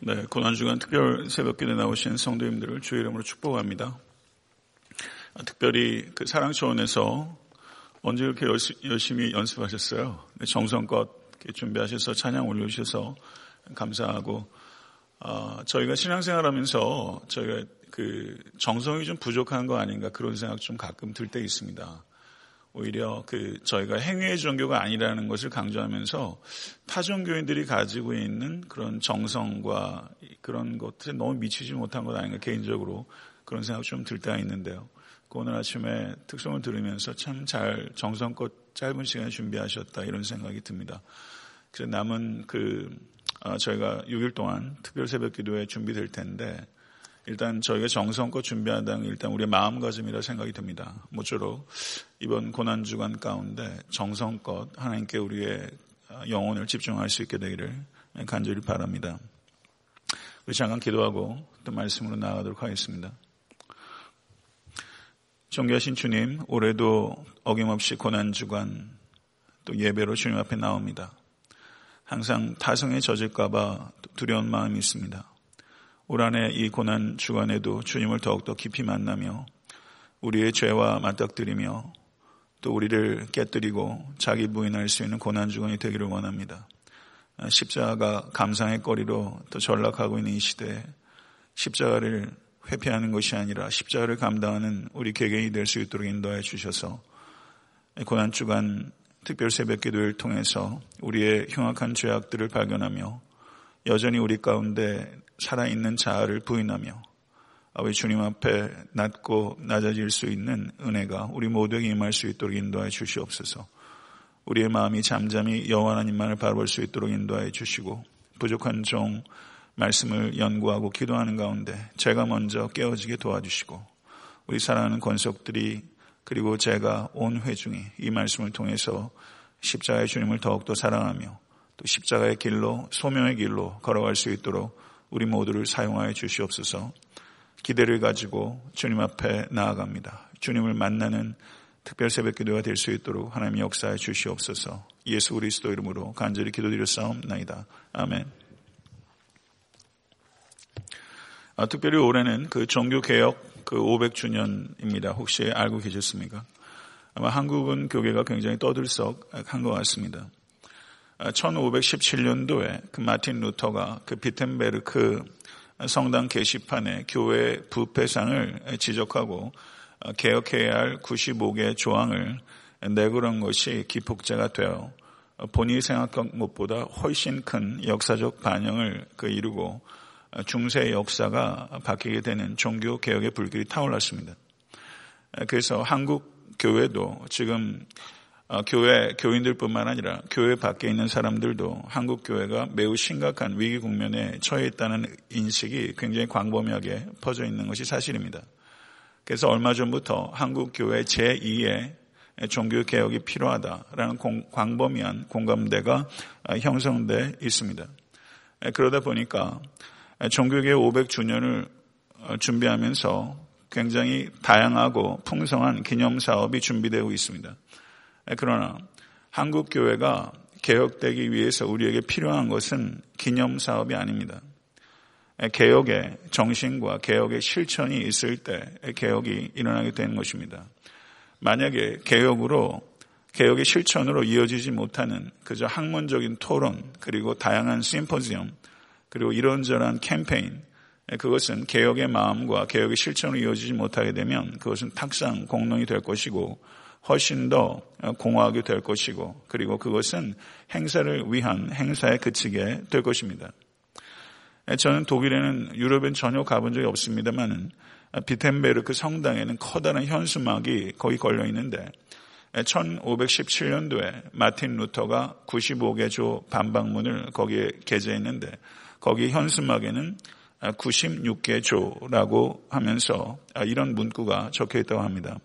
네, 고난주간 특별 새벽기도에 나오신 성도님들을 주의 이름으로 축복합니다. 아, 특별히 그 사랑초원에서 언제 이렇게 열심히 연습하셨어요? 네, 정성껏 준비하셔서 찬양 올려주셔서 감사하고 어, 저희가 신앙생활하면서 저희가 그 정성이 좀 부족한 거 아닌가 그런 생각 좀 가끔 들 때 있습니다. 오히려 그 저희가 행위의 종교가 아니라는 것을 강조하면서 타 종교인들이 가지고 있는 그런 정성과 그런 것들에 너무 미치지 못한 것 아닌가 개인적으로 그런 생각 좀 들 때가 있는데요. 그 오늘 아침에 특성을 들으면서 참 잘 정성껏 짧은 시간에 준비하셨다 이런 생각이 듭니다. 그래서 남은 그 아, 저희가 6일 동안 특별 새벽 기도에 준비될 텐데 일단 저희가 정성껏 준비한다는 일단 우리의 마음가짐이라 생각이 듭니다. 모쪼록 이번 고난 주간 가운데 정성껏 하나님께 우리의 영혼을 집중할 수 있게 되기를 간절히 바랍니다. 우리 잠깐 기도하고 또 말씀으로 나아가도록 하겠습니다. 존귀하신 주님, 올해도 어김없이 고난 주간 또 예배로 주님 앞에 나옵니다. 항상 타성에 젖을까봐 두려운 마음이 있습니다. 올 한해 이 고난 주간에도 주님을 더욱더 깊이 만나며 우리의 죄와 맞닥뜨리며 또 우리를 깨뜨리고 자기 부인할 수 있는 고난 주간이 되기를 원합니다. 십자가 감상의 거리로 또 전락하고 있는 이 시대에 십자가를 회피하는 것이 아니라 십자가를 감당하는 우리 개개인이 될 수 있도록 인도해 주셔서 고난 주간 특별 새벽 기도를 통해서 우리의 흉악한 죄악들을 발견하며 여전히 우리 가운데 살아있는 자아를 부인하며 아버지 주님 앞에 낮고 낮아질 수 있는 은혜가 우리 모두에게 임할 수 있도록 인도하여 주시옵소서. 우리의 마음이 잠잠히 여호와 하나님만을 바라볼 수 있도록 인도하여 주시고 부족한 종 말씀을 연구하고 기도하는 가운데 제가 먼저 깨어지게 도와주시고 우리 사랑하는 권속들이 그리고 제가 온 회중이 이 말씀을 통해서 십자가의 주님을 더욱더 사랑하며 또 십자가의 길로 소명의 길로 걸어갈 수 있도록 우리 모두를 사용하여 주시옵소서 기대를 가지고 주님 앞에 나아갑니다. 주님을 만나는 특별 새벽 기도가 될 수 있도록 하나님 역사해 주시옵소서 예수 그리스도 이름으로 간절히 기도드려 싸움나이다. 아멘. 아, 특별히 올해는 그 종교개혁 그 500주년입니다. 혹시 알고 계셨습니까? 아마 한국은 교계가 굉장히 떠들썩 한 것 같습니다. 1517년도에 아, 그 마틴 루터가 그 비텐베르크 성당 게시판에 교회 부패상을 지적하고 아, 개혁해야 할 95개 조항을 내걸은 것이 기폭제가 되어 본인이 생각한 것보다 훨씬 큰 역사적 반영을 그 이루고 중세 역사가 바뀌게 되는 종교 개혁의 불길이 타올랐습니다. 그래서 한국 교회도 지금 어, 교회 교인들뿐만 아니라 교회 밖에 있는 사람들도 한국 교회가 매우 심각한 위기 국면에 처해 있다는 인식이 굉장히 광범위하게 퍼져 있는 것이 사실입니다. 그래서 얼마 전부터 한국 교회 제2의 종교 개혁이 필요하다라는 광범위한 공감대가 어, 형성돼 있습니다. 그러다 보니까 종교개혁 500주년을 어, 준비하면서 굉장히 다양하고 풍성한 기념 사업이 준비되고 있습니다. 그러나 한국 교회가 개혁되기 위해서 우리에게 필요한 것은 기념 사업이 아닙니다. 개혁의 정신과 개혁의 실천이 있을 때 개혁이 일어나게 되는 것입니다. 만약에 개혁으로 개혁의 실천으로 이어지지 못하는 그저 학문적인 토론 그리고 다양한 심포지엄 그리고 이런저런 캠페인 그것은 개혁의 마음과 개혁의 실천으로 이어지지 못하게 되면 그것은 탁상 공론이 될 것이고 훨씬 더 공허하게 될 것이고 그리고 그것은 행사를 위한 행사에 그치게 될 것입니다. 저는 독일에는 유럽엔 전혀 가본 적이 없습니다만은 비텐베르크 성당에는 커다란 현수막이 거기 걸려 있는데 1517년도에 마틴 루터가 95개 조 반박문을 거기에 게재했는데 거기 현수막에는 96개 조라고 하면서 이런 문구가 적혀 있다고 합니다.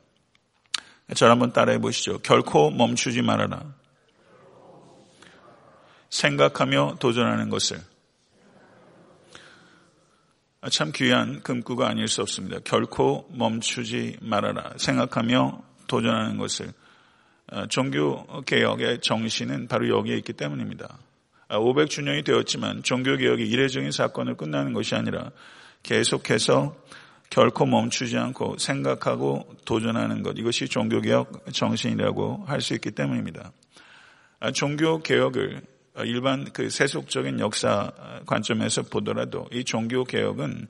저를 한번 따라해 보시죠. 결코 멈추지 말아라. 생각하며 도전하는 것을. 참 귀한 금구가 아닐 수 없습니다. 결코 멈추지 말아라. 생각하며 도전하는 것을. 종교 개혁의 정신은 바로 여기에 있기 때문입니다. 500주년이 되었지만 종교개혁이 이례적인 사건을 끝나는 것이 아니라 계속해서 결코 멈추지 않고 생각하고 도전하는 것 이것이 종교개혁 정신이라고 할 수 있기 때문입니다. 종교개혁을 일반 그 세속적인 역사 관점에서 보더라도 이 종교개혁은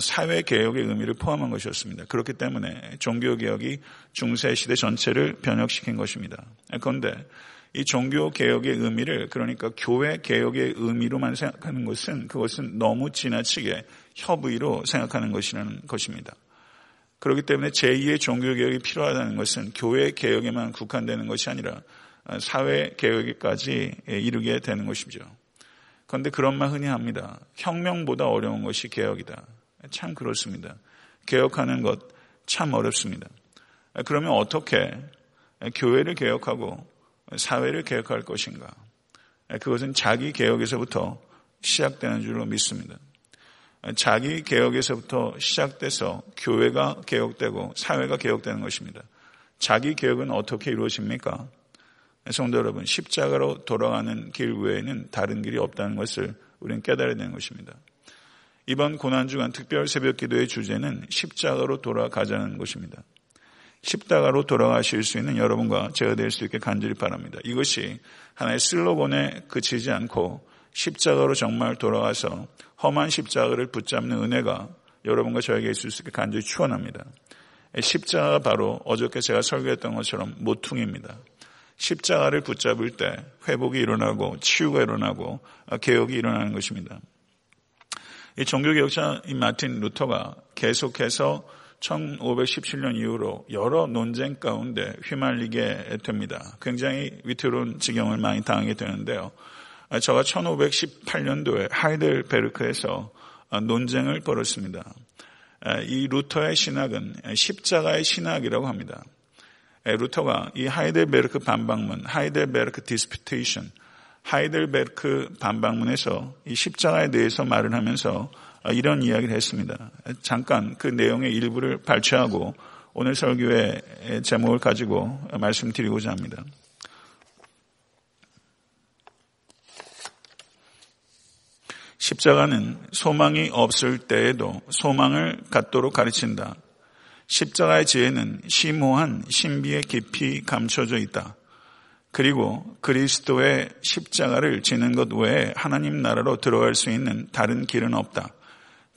사회개혁의 의미를 포함한 것이었습니다. 그렇기 때문에 종교개혁이 중세시대 전체를 변혁시킨 것입니다. 그런데 이 종교 개혁의 의미를 그러니까 교회 개혁의 의미로만 생각하는 것은 그것은 너무 지나치게 협의로 생각하는 것이라는 것입니다. 그렇기 때문에 제2의 종교 개혁이 필요하다는 것은 교회 개혁에만 국한되는 것이 아니라 사회 개혁에까지 이르게 되는 것이죠. 그런데 그런 말 흔히 합니다. 혁명보다 어려운 것이 개혁이다. 참 그렇습니다. 개혁하는 것 참 어렵습니다. 그러면 어떻게 교회를 개혁하고 사회를 개혁할 것인가? 그것은 자기 개혁에서부터 시작되는 줄로 믿습니다. 자기 개혁에서부터 시작돼서 교회가 개혁되고 사회가 개혁되는 것입니다. 자기 개혁은 어떻게 이루어집니까? 성도 여러분, 십자가로 돌아가는 길 외에는 다른 길이 없다는 것을 우리는 깨달아야 되는 것입니다. 이번 고난주간 특별 새벽 기도의 주제는 십자가로 돌아가자는 것입니다. 십자가로 돌아가실 수 있는 여러분과 제가 될 수 있게 간절히 바랍니다. 이것이 하나의 슬로건에 그치지 않고 십자가로 정말 돌아가서 험한 십자가를 붙잡는 은혜가 여러분과 저에게 있을 수 있게 간절히 추원합니다. 십자가가 바로 어저께 제가 설교했던 것처럼 모퉁입니다. 십자가를 붙잡을 때 회복이 일어나고 치유가 일어나고 개혁이 일어나는 것입니다. 이 종교개혁자 마틴 루터가 계속해서 1517년 이후로 여러 논쟁 가운데 휘말리게 됩니다. 굉장히 위태로운 지경을 많이 당하게 되는데요. 저가 1518년도에 하이델베르크에서 논쟁을 벌였습니다. 이 루터의 신학은 십자가의 신학이라고 합니다. 루터가 이 하이델베르크 반박문, 하이델베르크 Disputation, 하이델베르크 반박문에서 이 십자가에 대해서 말을 하면서 이런 이야기를 했습니다. 잠깐 그 내용의 일부를 발췌하고 오늘 설교의 제목을 가지고 말씀드리고자 합니다. 십자가는 소망이 없을 때에도 소망을 갖도록 가르친다. 십자가의 지혜는 심오한 신비에 깊이 감춰져 있다. 그리고 그리스도의 십자가를 지는 것 외에 하나님 나라로 들어갈 수 있는 다른 길은 없다.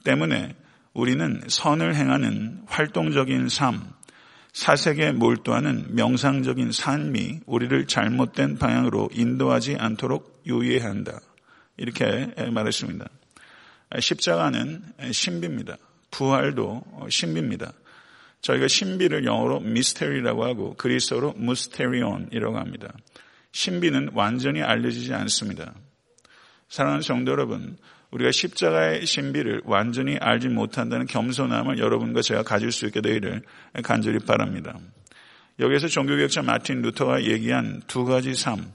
때문에 우리는 선을 행하는 활동적인 삶, 사색에 몰두하는 명상적인 삶이 우리를 잘못된 방향으로 인도하지 않도록 유의해야 한다. 이렇게 말했습니다. 십자가는 신비입니다. 부활도 신비입니다. 저희가 신비를 영어로 미스테리라고 하고 그리스어로 무스테리온이라고 합니다. 신비는 완전히 알려지지 않습니다. 사랑하는 성도 여러분, 우리가 십자가의 신비를 완전히 알지 못한다는 겸손함을 여러분과 제가 가질 수 있게 되기를 간절히 바랍니다. 여기서 종교개혁자 마틴 루터가 얘기한 두 가지 삶,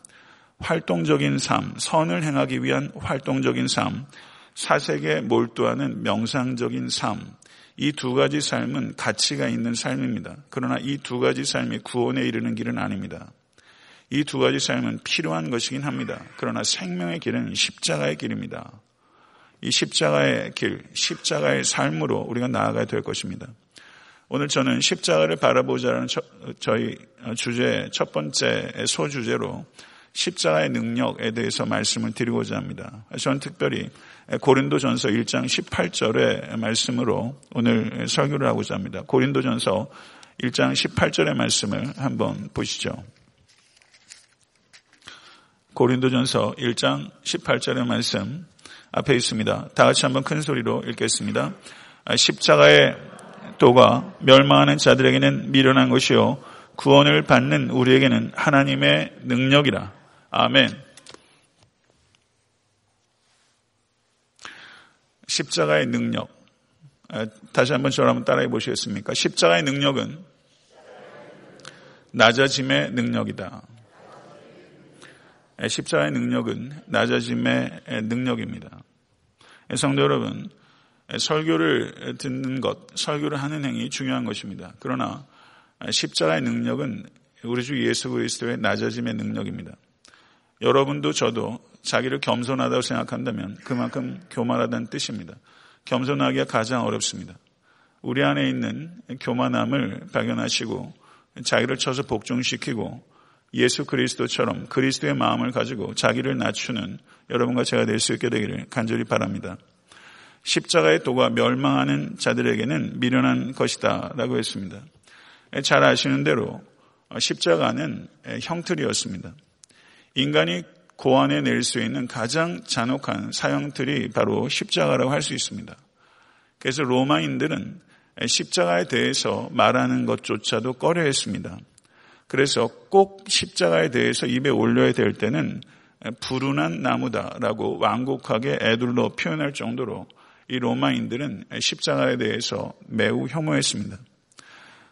활동적인 삶, 선을 행하기 위한 활동적인 삶, 사색에 몰두하는 명상적인 삶, 이 두 가지 삶은 가치가 있는 삶입니다. 그러나 이 두 가지 삶이 구원에 이르는 길은 아닙니다. 이 두 가지 삶은 필요한 것이긴 합니다. 그러나 생명의 길은 십자가의 길입니다. 이 십자가의 길, 십자가의 삶으로 우리가 나아가야 될 것입니다. 오늘 저는 십자가를 바라보자는 저희 주제 첫 번째 소주제로 십자가의 능력에 대해서 말씀을 드리고자 합니다. 저는 특별히 고린도전서 1장 18절의 말씀으로 오늘 설교를 하고자 합니다. 고린도전서 1장 18절의 말씀을 한번 보시죠. 고린도전서 1장 18절의 말씀 앞에 있습니다. 다 같이 한번 큰 소리로 읽겠습니다. 십자가의 도가 멸망하는 자들에게는 미련한 것이요 구원을 받는 우리에게는 하나님의 능력이라. 아멘. 십자가의 능력. 다시 한번 저를 한번 따라해 보시겠습니까? 십자가의 능력은 낮아짐의 능력이다. 십자가의 능력은 낮아짐의 능력입니다. 성도 여러분, 설교를 듣는 것, 설교를 하는 행위 중요한 것입니다. 그러나 십자가의 능력은 우리 주 예수 그리스도의 낮아짐의 능력입니다. 여러분도 저도 자기를 겸손하다고 생각한다면 그만큼 교만하다는 뜻입니다. 겸손하기가 가장 어렵습니다. 우리 안에 있는 교만함을 발견하시고 자기를 쳐서 복종시키고 예수 그리스도처럼 그리스도의 마음을 가지고 자기를 낮추는 여러분과 제가 될 수 있게 되기를 간절히 바랍니다. 십자가의 도가 멸망하는 자들에게는 미련한 것이다 라고 했습니다. 잘 아시는 대로 십자가는 형틀이었습니다. 인간이 고안해 낼 수 있는 가장 잔혹한 사형틀이 바로 십자가라고 할 수 있습니다. 그래서 로마인들은 십자가에 대해서 말하는 것조차도 꺼려 했습니다. 그래서 꼭 십자가에 대해서 입에 올려야 될 때는 불운한 나무다라고 완곡하게 애들로 표현할 정도로 이 로마인들은 십자가에 대해서 매우 혐오했습니다.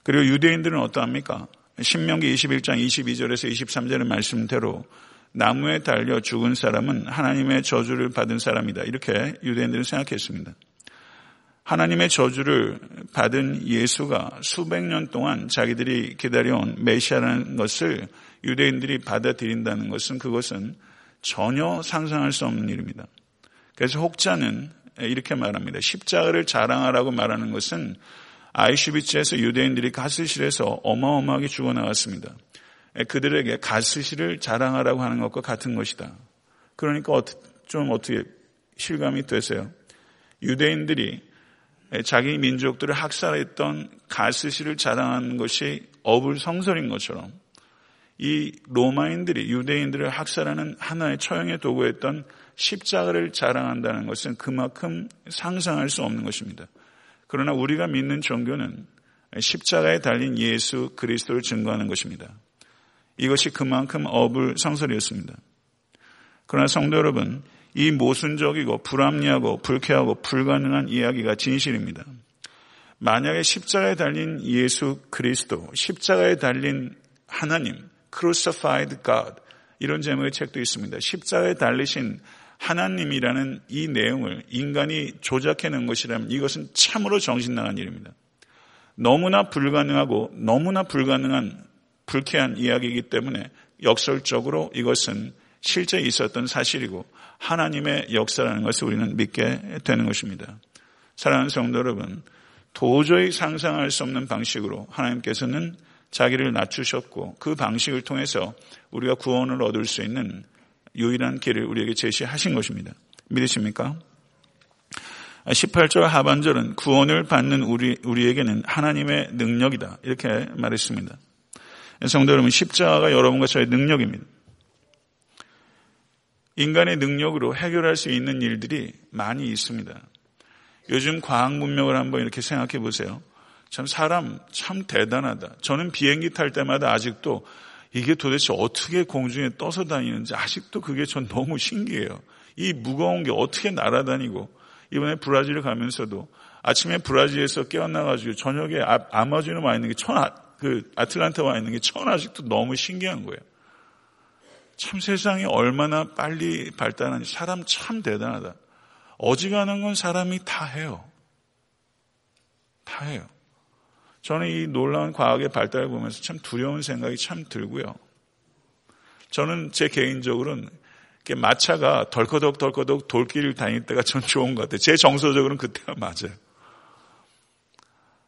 그리고 유대인들은 어떠합니까? 신명기 21장 22절에서 23절의 말씀대로 나무에 달려 죽은 사람은 하나님의 저주를 받은 사람이다. 이렇게 유대인들은 생각했습니다. 하나님의 저주를 받은 예수가 수백 년 동안 자기들이 기다려온 메시아라는 것을 유대인들이 받아들인다는 것은 그것은 전혀 상상할 수 없는 일입니다. 그래서 혹자는 이렇게 말합니다. 십자가를 자랑하라고 말하는 것은 아이슈비츠에서 유대인들이 가스실에서 어마어마하게 죽어나갔습니다. 그들에게 가스실을 자랑하라고 하는 것과 같은 것이다. 그러니까 좀 어떻게 실감이 되세요? 유대인들이 자기 민족들을 학살했던 가스실을 자랑하는 것이 어불성설인 것처럼 이 로마인들이 유대인들을 학살하는 하나의 처형의 도구였던 십자가를 자랑한다는 것은 그만큼 상상할 수 없는 것입니다. 그러나 우리가 믿는 종교는 십자가에 달린 예수 그리스도를 증거하는 것입니다. 이것이 그만큼 어불성설이었습니다. 그러나 성도 여러분, 이 모순적이고 불합리하고 불쾌하고 불가능한 이야기가 진실입니다. 만약에 십자가에 달린 예수 그리스도, 십자가에 달린 하나님, crucified God 이런 제목의 책도 있습니다. 십자가에 달리신 하나님이라는 이 내용을 인간이 조작해낸 것이라면 이것은 참으로 정신 나간 일입니다. 너무나 불가능하고 너무나 불가능한 불쾌한 이야기이기 때문에 역설적으로 이것은 실제 있었던 사실이고 하나님의 역사라는 것을 우리는 믿게 되는 것입니다. 사랑하는 성도 여러분, 도저히 상상할 수 없는 방식으로 하나님께서는 자기를 낮추셨고 그 방식을 통해서 우리가 구원을 얻을 수 있는 유일한 길을 우리에게 제시하신 것입니다. 믿으십니까? 18절 하반절은 구원을 받는 우리, 우리에게는 하나님의 능력이다. 이렇게 말했습니다. 성도 여러분, 십자가가 여러분과 저의 능력입니다. 인간의 능력으로 해결할 수 있는 일들이 많이 있습니다. 요즘 과학 문명을 한번 이렇게 생각해 보세요. 참 사람 참 대단하다. 저는 비행기 탈 때마다 아직도 이게 도대체 어떻게 공중에 떠서 다니는지 아직도 그게 전 너무 신기해요. 이 무거운 게 어떻게 날아다니고 이번에 브라질 가면서도 아침에 브라질에서 깨어나가지고 저녁에 아, 마존에 와 있는 게 천, 그 아틀란타 와 있는 게 천 아직도 너무 신기한 거예요. 참 세상이 얼마나 빨리 발달하는지 사람 참 대단하다. 어지간한 건 사람이 다 해요. 다 해요. 저는 이 놀라운 과학의 발달을 보면서 참 두려운 생각이 참 들고요. 저는 제 개인적으로는 마차가 덜커덕 덜커덕 돌길을 다닐 때가 전 좋은 것 같아요. 제 정서적으로는 그때가 맞아요.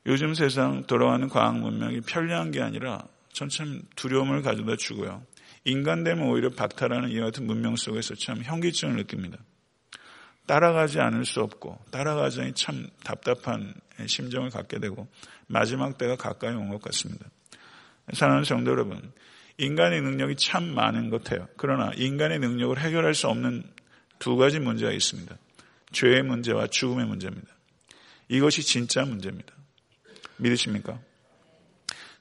요즘 세상 돌아가는 과학 문명이 편리한 게 아니라 전 참 두려움을 가져다 주고요. 인간 되면 오히려 박탈하는 이와 같은 문명 속에서 참 현기증을 느낍니다. 따라가지 않을 수 없고 따라가자니 참 답답한 심정을 갖게 되고 마지막 때가 가까이 온 것 같습니다. 사랑하는 성도 여러분, 인간의 능력이 참 많은 것 같아요. 그러나 인간의 능력을 해결할 수 없는 두 가지 문제가 있습니다. 죄의 문제와 죽음의 문제입니다. 이것이 진짜 문제입니다. 믿으십니까?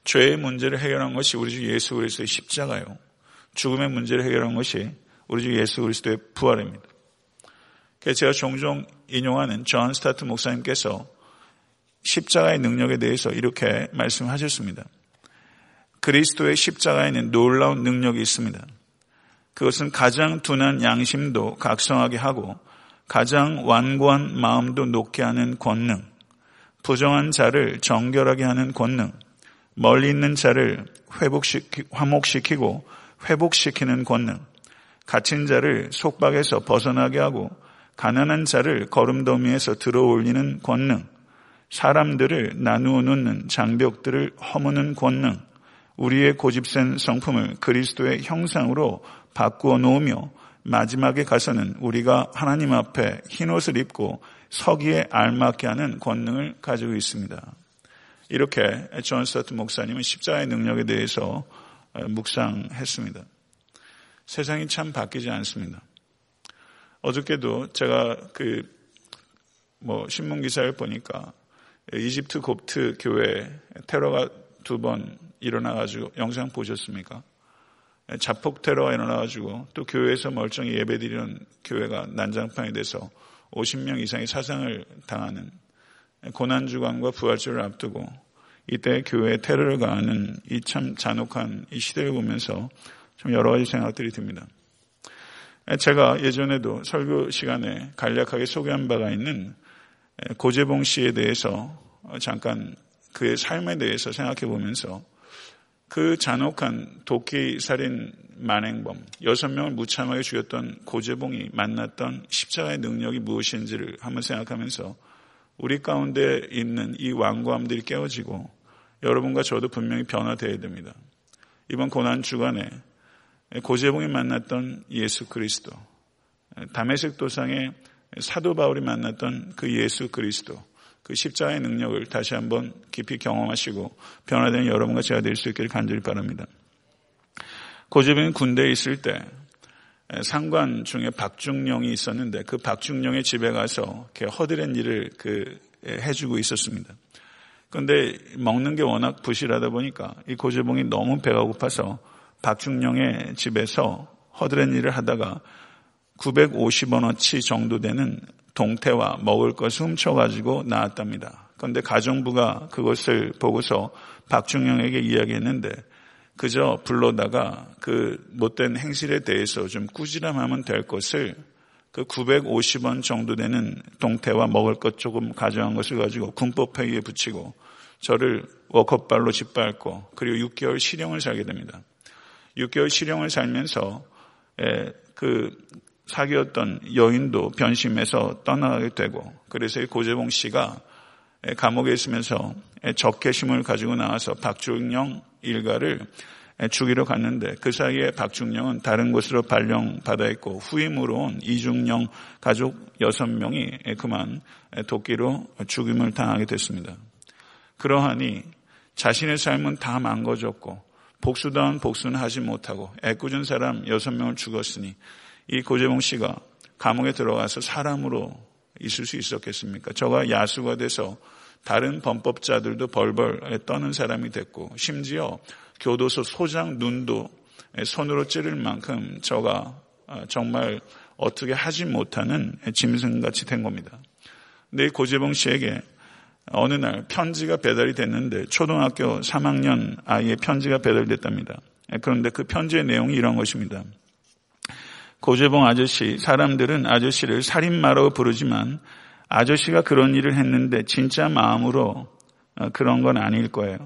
죄의 문제를 해결한 것이 우리 주 예수 그리스도의 십자가요. 죽음의 문제를 해결한 것이 우리 주 예수 그리스도의 부활입니다. 제가 종종 인용하는 존 스타트 목사님께서 십자가의 능력에 대해서 이렇게 말씀하셨습니다. 그리스도의 십자가에는 놀라운 능력이 있습니다. 그것은 가장 둔한 양심도 각성하게 하고 가장 완고한 마음도 녹게 하는 권능, 부정한 자를 정결하게 하는 권능, 멀리 있는 자를 회복시키, 화목시키고 회복시키는 권능, 갇힌 자를 속박에서 벗어나게 하고 가난한 자를 거름더미에서 들어올리는 권능, 사람들을 나누어 놓는 장벽들을 허무는 권능, 우리의 고집센 성품을 그리스도의 형상으로 바꾸어 놓으며 마지막에 가서는 우리가 하나님 앞에 흰옷을 입고 서기에 알맞게 하는 권능을 가지고 있습니다. 이렇게 존 스타트 목사님은 십자가의 능력에 대해서 묵상했습니다. 세상이 참 바뀌지 않습니다. 어저께도 제가 그, 뭐, 신문 기사를 보니까 이집트 곱트 교회 테러가 두 번 일어나가지고 영상 보셨습니까? 자폭 테러가 일어나가지고 또 교회에서 멀쩡히 예배드리는 교회가 난장판이 돼서 50명 이상의 사상을 당하는 고난주간과 부활절을 앞두고 이때 교회에 테러를 가하는 이 참 잔혹한 이 시대를 보면서 좀 여러 가지 생각들이 듭니다. 제가 예전에도 설교 시간에 간략하게 소개한 바가 있는 고재봉 씨에 대해서 잠깐 그의 삶에 대해서 생각해 보면서 그 잔혹한 도끼 살인 만행범 여섯 명을 무참하게 죽였던 고재봉이 만났던 십자가의 능력이 무엇인지를 한번 생각하면서 우리 가운데 있는 이 완고함들이 깨어지고 여러분과 저도 분명히 변화되어야 됩니다. 이번 고난 주간에 고재봉이 만났던 예수 그리스도, 담에색 도상의 사도 바울이 만났던 그 예수 그리스도, 그 십자가의 능력을 다시 한번 깊이 경험하시고 변화된 여러분과 제가 될 수 있기를 간절히 바랍니다. 고재봉이 군대에 있을 때 상관 중에 박중령이 있었는데 그 박중령의 집에 가서 허드렛 일을 그 해주고 있었습니다. 그런데 먹는 게 워낙 부실하다 보니까 이 고재봉이 너무 배가 고파서 박중령의 집에서 허드렛 일을 하다가 950원어치 정도 되는 동태와 먹을 것을 훔쳐가지고 나왔답니다. 그런데 가정부가 그것을 보고서 박중령에게 이야기했는데 그저 불러다가 그 못된 행실에 대해서 좀 꾸지람하면 될 것을 그 950원 정도 되는 동태와 먹을 것 조금 가져간 것을 가지고 군법회의에 붙이고 저를 워커발로 짓밟고 그리고 6개월 실형을 살게 됩니다. 6개월 실형을 살면서 그 사귀었던 여인도 변심해서 떠나게 되고 그래서 고재봉 씨가 감옥에 있으면서 적개심을 가지고 나와서 박중영 일가를 죽이러 갔는데 그 사이에 박중영은 다른 곳으로 발령받아 있고 후임으로 온 이중영 가족 6명이 그만 도끼로 죽임을 당하게 됐습니다. 그러하니 자신의 삶은 다 망가졌고 복수다운 복수는 하지 못하고 애꿎은 사람 6명을 죽었으니 이 고재봉 씨가 감옥에 들어가서 사람으로 있을 수 있었겠습니까? 저가 야수가 돼서 다른 범법자들도 벌벌 떠는 사람이 됐고 심지어 교도소 소장 눈도 손으로 찌를 만큼 저가 정말 어떻게 하지 못하는 짐승같이 된 겁니다. 근데 고재봉 씨에게 어느 날 편지가 배달이 됐는데 초등학교 3학년 아이의 편지가 배달됐답니다. 그런데 그 편지의 내용이 이런 것입니다. 고재봉 아저씨, 사람들은 아저씨를 살인마로 부르지만 아저씨가 그런 일을 했는데 진짜 마음으로 어, 그런 건 아닐 거예요.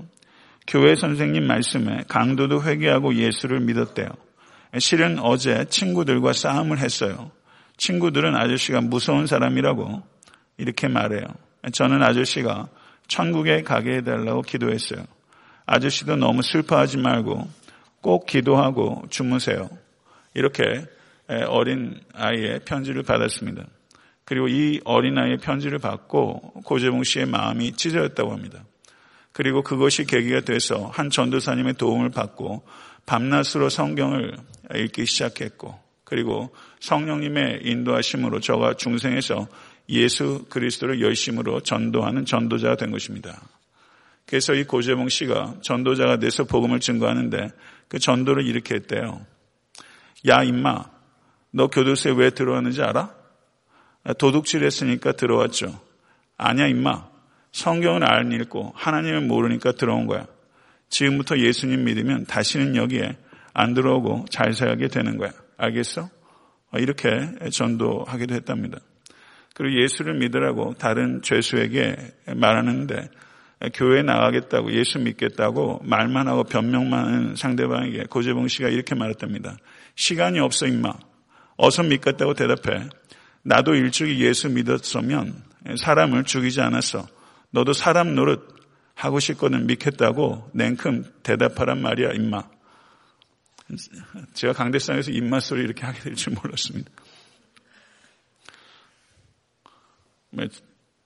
교회 선생님 말씀에 강도도 회개하고 예수를 믿었대요. 실은 어제 친구들과 싸움을 했어요. 친구들은 아저씨가 무서운 사람이라고 이렇게 말해요. 저는 아저씨가 천국에 가게 해달라고 기도했어요. 아저씨도 너무 슬퍼하지 말고 꼭 기도하고 주무세요. 이렇게 어린 아이의 편지를 받았습니다. 그리고 이 어린 아이의 편지를 받고 고재봉 씨의 마음이 찢어졌다고 합니다. 그리고 그것이 계기가 돼서 한 전도사님의 도움을 받고 밤낮으로 성경을 읽기 시작했고 그리고 성령님의 인도하심으로 저가 중생에서 예수 그리스도를 열심으로 전도하는 전도자가 된 것입니다. 그래서 이 고재봉 씨가 전도자가 돼서 복음을 증거하는데 그 전도를 했대요. 야 임마 너 교도소에 왜 들어왔는지 알아? 도둑질 했으니까 들어왔죠. 아니야, 임마. 성경을 안 읽고 하나님을 모르니까 들어온 거야. 지금부터 예수님 믿으면 다시는 여기에 안 들어오고 잘 살게 되는 거야. 알겠어? 이렇게 전도하기도 했답니다. 그리고 예수를 믿으라고 다른 죄수에게 말하는데 교회에 나가겠다고 예수 믿겠다고 말만 하고 변명만 하는 상대방에게 고재봉 씨가 이렇게 말했답니다. 시간이 없어 임마. 어서 믿겠다고 대답해. 나도 일찍이 예수 믿었으면 사람을 죽이지 않았어. 너도 사람 노릇 하고 싶거든 믿겠다고 냉큼 대답하란 말이야 임마. 제가 강대상에서 입맛 소리 이렇게 하게 될 줄 몰랐습니다. 뭐,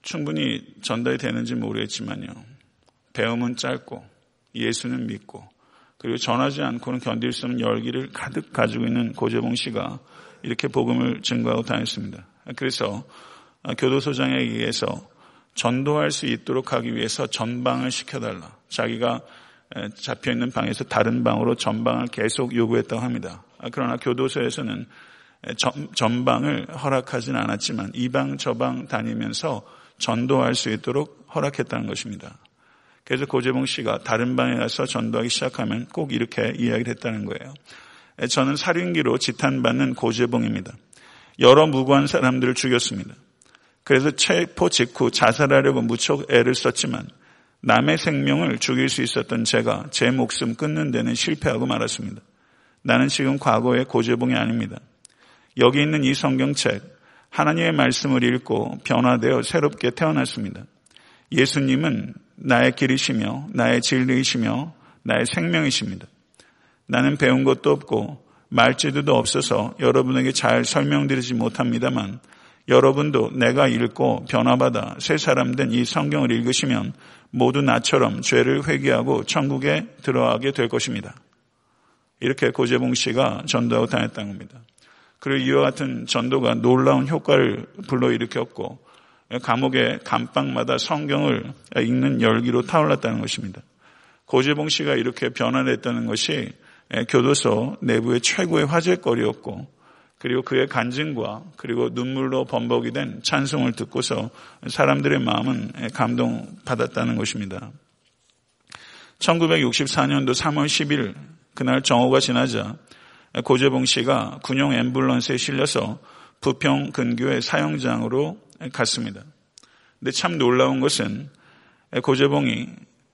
충분히 전달이 되는지 모르겠지만요. 배움은 짧고 예수는 믿고 그리고 전하지 않고는 견딜 수 없는 열기를 가득 가지고 있는 고재봉 씨가 이렇게 복음을 증거하고 다녔습니다. 그래서 교도소장에 의해서 전도할 수 있도록 하기 위해서 전방을 시켜달라. 자기가 잡혀 있는 방에서 다른 방으로 전방을 계속 요구했다고 합니다. 그러나 교도소에서는 전방을 허락하진 않았지만 이 방 저 방 다니면서 전도할 수 있도록 허락했다는 것입니다. 그래서 고재봉 씨가 다른 방에 가서 전도하기 시작하면 꼭 이렇게 이야기를 했다는 거예요. 저는 살인기로 지탄받는 고재봉입니다. 여러 무고한 사람들을 죽였습니다. 그래서 체포 직후 자살하려고 무척 애를 썼지만 남의 생명을 죽일 수 있었던 제가 제 목숨 끊는 데는 실패하고 말았습니다. 나는 지금 과거의 고재봉이 아닙니다. 여기 있는 이 성경책 하나님의 말씀을 읽고 변화되어 새롭게 태어났습니다. 예수님은 나의 길이시며 나의 진리이시며 나의 생명이십니다. 나는 배운 것도 없고 말재주도 없어서 여러분에게 잘 설명드리지 못합니다만 여러분도 내가 읽고 변화받아 새 사람 된 이 성경을 읽으시면 모두 나처럼 죄를 회개하고 천국에 들어가게 될 것입니다. 이렇게 고재봉 씨가 전도하고 다녔다는 겁니다. 그리고 이와 같은 전도가 놀라운 효과를 불러일으켰고 감옥의 감방마다 성경을 읽는 열기로 타올랐다는 것입니다. 고재봉 씨가 이렇게 변화했다는 것이 교도소 내부의 최고의 화제거리였고 그리고 그의 간증과 그리고 눈물로 범벅이 된 찬송을 듣고서 사람들의 마음은 감동받았다는 것입니다. 1964년도 3월 10일 그날 정오가 지나자 고재봉 씨가 군용 앰뷸런스에 실려서 부평 근교의 사형장으로 갔습니다. 근데 참 놀라운 것은 고재봉이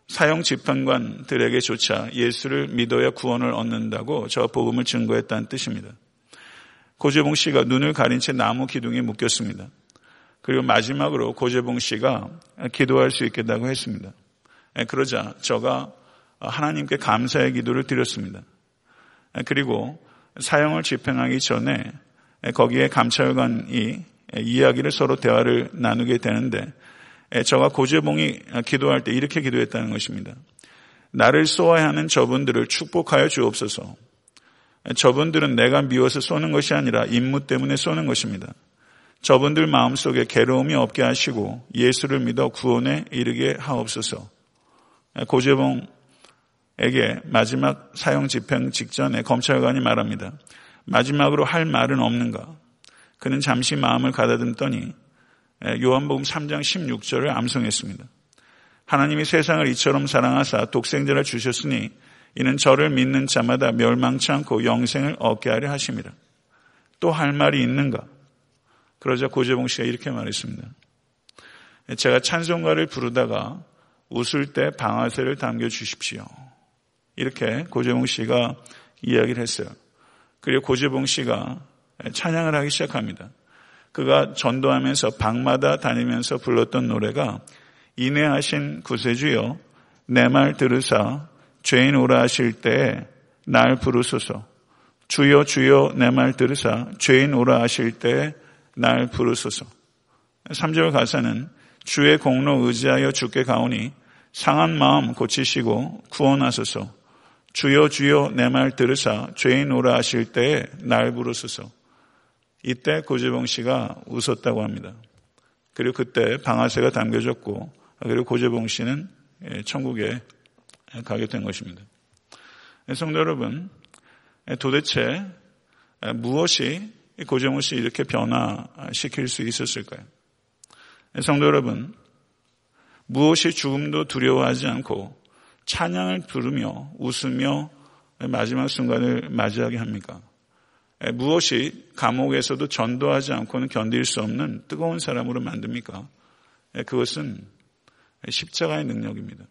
사형 집행관들에게조차 예수를 믿어야 구원을 얻는다고 저 복음을 증거했다는 뜻입니다. 고재봉 씨가 눈을 가린 채 나무 기둥에 묶였습니다. 그리고 마지막으로 고재봉 씨가 기도할 수 있겠다고 했습니다. 그러자 저가 하나님께 감사의 기도를 드렸습니다. 그리고 사형을 집행하기 전에 거기에 감찰관이 이야기를 서로 대화를 나누게 되는데 저가 고재봉이 기도할 때 이렇게 기도했다는 것입니다. 나를 쏘아야 하는 저분들을 축복하여 주옵소서. 저분들은 내가 미워서 쏘는 것이 아니라 임무 때문에 쏘는 것입니다. 저분들 마음속에 괴로움이 없게 하시고 예수를 믿어 구원에 이르게 하옵소서. 고재봉에게 마지막 사형 집행 직전에 검찰관이 말합니다. 마지막으로 할 말은 없는가? 그는 잠시 마음을 가다듬더니 요한복음 3장 16절을 암송했습니다. 하나님이 세상을 이처럼 사랑하사 독생자를 주셨으니 이는 저를 믿는 자마다 멸망치 않고 영생을 얻게 하려 하십니다. 또 할 말이 있는가? 그러자 고재봉 씨가 이렇게 말했습니다. 제가 찬송가를 부르다가 웃을 때 방아쇠를 당겨 주십시오. 이렇게 고재봉 씨가 이야기를 했어요. 그리고 고재봉 씨가 찬양을 하기 시작합니다. 그가 전도하면서 방마다 다니면서 불렀던 노래가 인내하신 구세주여 내 말 들으사 죄인 오라 하실 때에 날 부르소서. 주여 주여 내 말 들으사 죄인 오라 하실 때에 날 부르소서. 3절 가사는 주의 공로 의지하여 주께 가오니 상한 마음 고치시고 구원하소서. 주여 주여 내 말 들으사 죄인 오라 하실 때에 날 부르소서. 이때 고재봉 씨가 웃었다고 합니다. 그리고 그때 방아쇠가 담겨졌고 그리고 고재봉 씨는 천국에 가게 된 것입니다. 성도 여러분, 도대체 무엇이 고정우 씨 이렇게 변화시킬 수 있었을까요? 성도 여러분, 무엇이 죽음도 두려워하지 않고 찬양을 부르며 웃으며 마지막 순간을 맞이하게 합니까? 무엇이 감옥에서도 전도하지 않고는 견딜 수 없는 뜨거운 사람으로 만듭니까? 그것은 십자가의 능력입니다.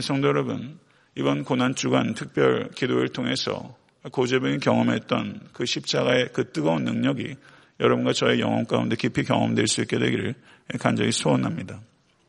성도 여러분, 이번 고난주간 특별 기도를 통해서 고재병이 경험했던 그 십자가의 그 뜨거운 능력이 여러분과 저의 영혼 가운데 깊이 경험될 수 있게 되기를 간절히 소원합니다.